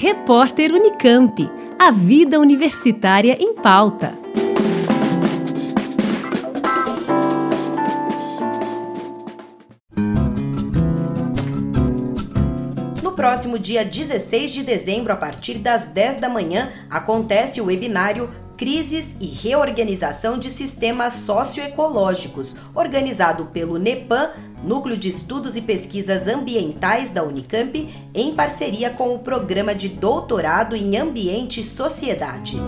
Repórter Unicamp. A vida universitária em pauta. No próximo dia 16 de dezembro, a partir das 10 da manhã, acontece o webinário Crises e Reorganização de Sistemas Socioecológicos, organizado pelo NEPAM, Núcleo de Estudos e Pesquisas Ambientais da Unicamp, em parceria com o Programa de Doutorado em Ambiente e Sociedade.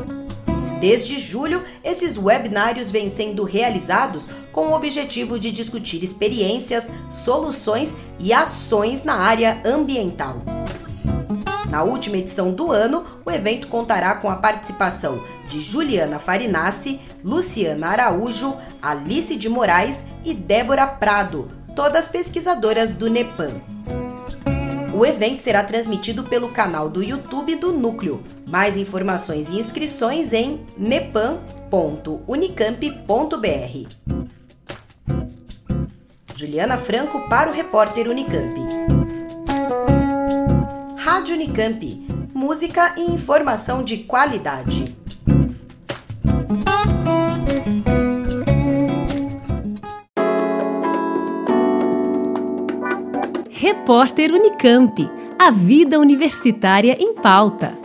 Desde julho, esses webinários vêm sendo realizados com o objetivo de discutir experiências, soluções e ações na área ambiental. Na última edição do ano, o evento contará com a participação de Juliana Farinassi, Luciana Araújo, Alice de Moraes e Débora Prado, todas pesquisadoras do NEPAM. O evento será transmitido pelo canal do YouTube do Núcleo. Mais informações e inscrições em nepam.unicamp.br. Juliana Franco para o repórter Unicamp. Rádio Unicamp. Música e informação de qualidade. Repórter Unicamp. A vida universitária em pauta.